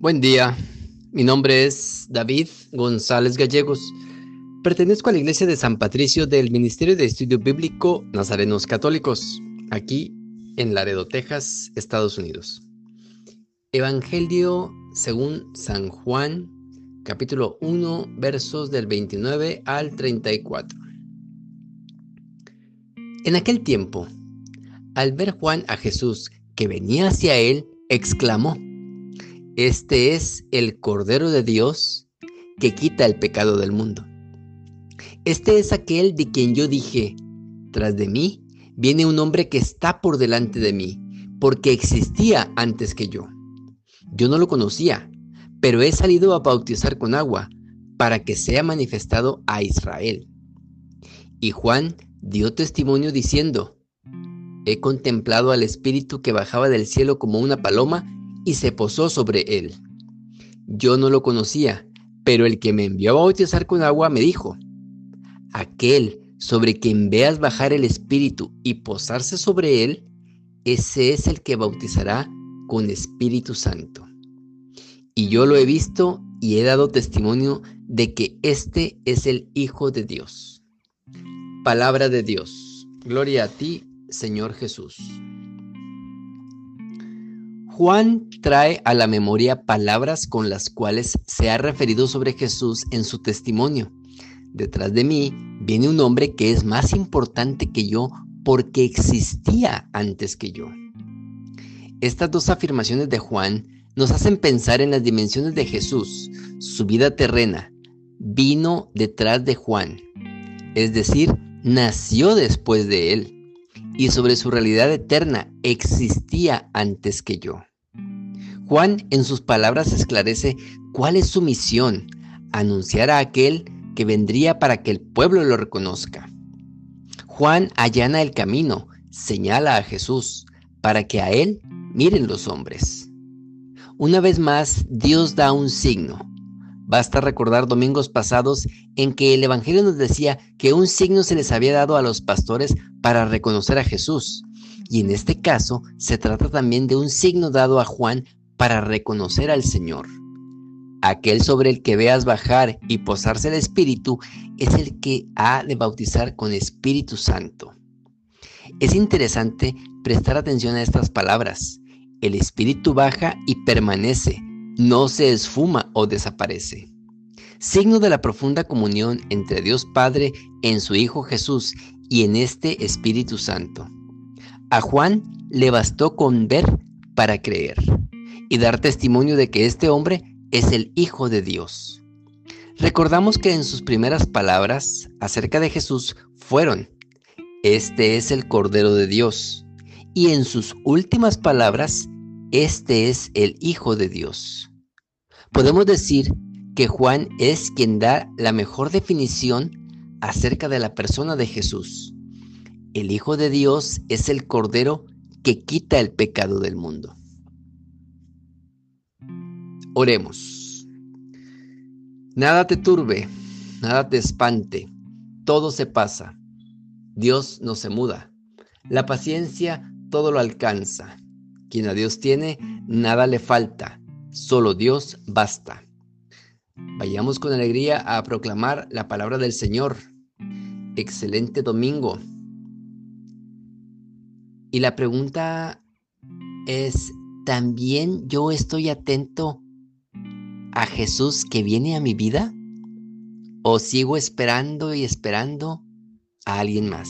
Buen día, mi nombre es David González Gallegos. Pertenezco a la Iglesia de San Patricio del Ministerio de Estudio Bíblico Nazarenos Católicos, aquí en Laredo, Texas, Estados Unidos. Evangelio según San Juan, capítulo 1, versos del 29 al 34. En aquel tiempo, al ver Juan a Jesús que venía hacia él, exclamó, Este es el Cordero de Dios que quita el pecado del mundo. Este es aquel de quien yo dije, tras de mí viene un hombre que está por delante de mí, porque existía antes que yo. Yo no lo conocía, pero he salido a bautizar con agua, para que sea manifestado a Israel. Y Juan dio testimonio diciendo, He contemplado al Espíritu que bajaba del cielo como una paloma y se posó sobre él. Yo no lo conocía, pero el que me envió a bautizar con agua me dijo, Aquel sobre quien veas bajar el Espíritu y posarse sobre él, ese es el que bautizará con Espíritu Santo. Y yo lo he visto y he dado testimonio de que este es el Hijo de Dios. Palabra de Dios. Gloria a ti, Señor Jesús. Juan trae a la memoria palabras con las cuales se ha referido sobre Jesús en su testimonio. Detrás de mí viene un hombre que es más importante que yo porque existía antes que yo. Estas dos afirmaciones de Juan nos hacen pensar en las dimensiones de Jesús. Su vida terrena vino detrás de Juan, es decir, nació después de él y sobre su realidad eterna existía antes que yo. Juan en sus palabras esclarece cuál es su misión, anunciar a aquel que vendría para que el pueblo lo reconozca. Juan allana el camino, señala a Jesús, para que a él miren los hombres. Una vez más, Dios da un signo, Basta recordar domingos pasados en que el Evangelio nos decía que un signo se les había dado a los pastores para reconocer a Jesús. Y en este caso se trata también de un signo dado a Juan para reconocer al Señor. Aquel sobre el que veas bajar y posarse el Espíritu es el que ha de bautizar con Espíritu Santo. Es interesante prestar atención a estas palabras. El Espíritu baja y permanece, no se esfuma o desaparece. Signo de la profunda comunión entre Dios Padre en su Hijo Jesús y en este Espíritu Santo. A Juan le bastó con ver para creer y dar testimonio de que este hombre es el Hijo de Dios. Recordamos que en sus primeras palabras acerca de Jesús fueron, Este es el Cordero de Dios, y en sus últimas palabras, Este es el Hijo de Dios. Podemos decir que Juan es quien da la mejor definición acerca de la persona de Jesús. El Hijo de Dios es el Cordero que quita el pecado del mundo. Oremos. Nada te turbe, nada te espante, todo se pasa. Dios no se muda. La paciencia todo lo alcanza. Quien a Dios tiene, nada le falta. Solo Dios basta. Vayamos con alegría a proclamar la palabra del Señor. Excelente domingo. Y la pregunta es, ¿también yo estoy atento a Jesús que viene a mi vida? ¿O sigo esperando y esperando a alguien más?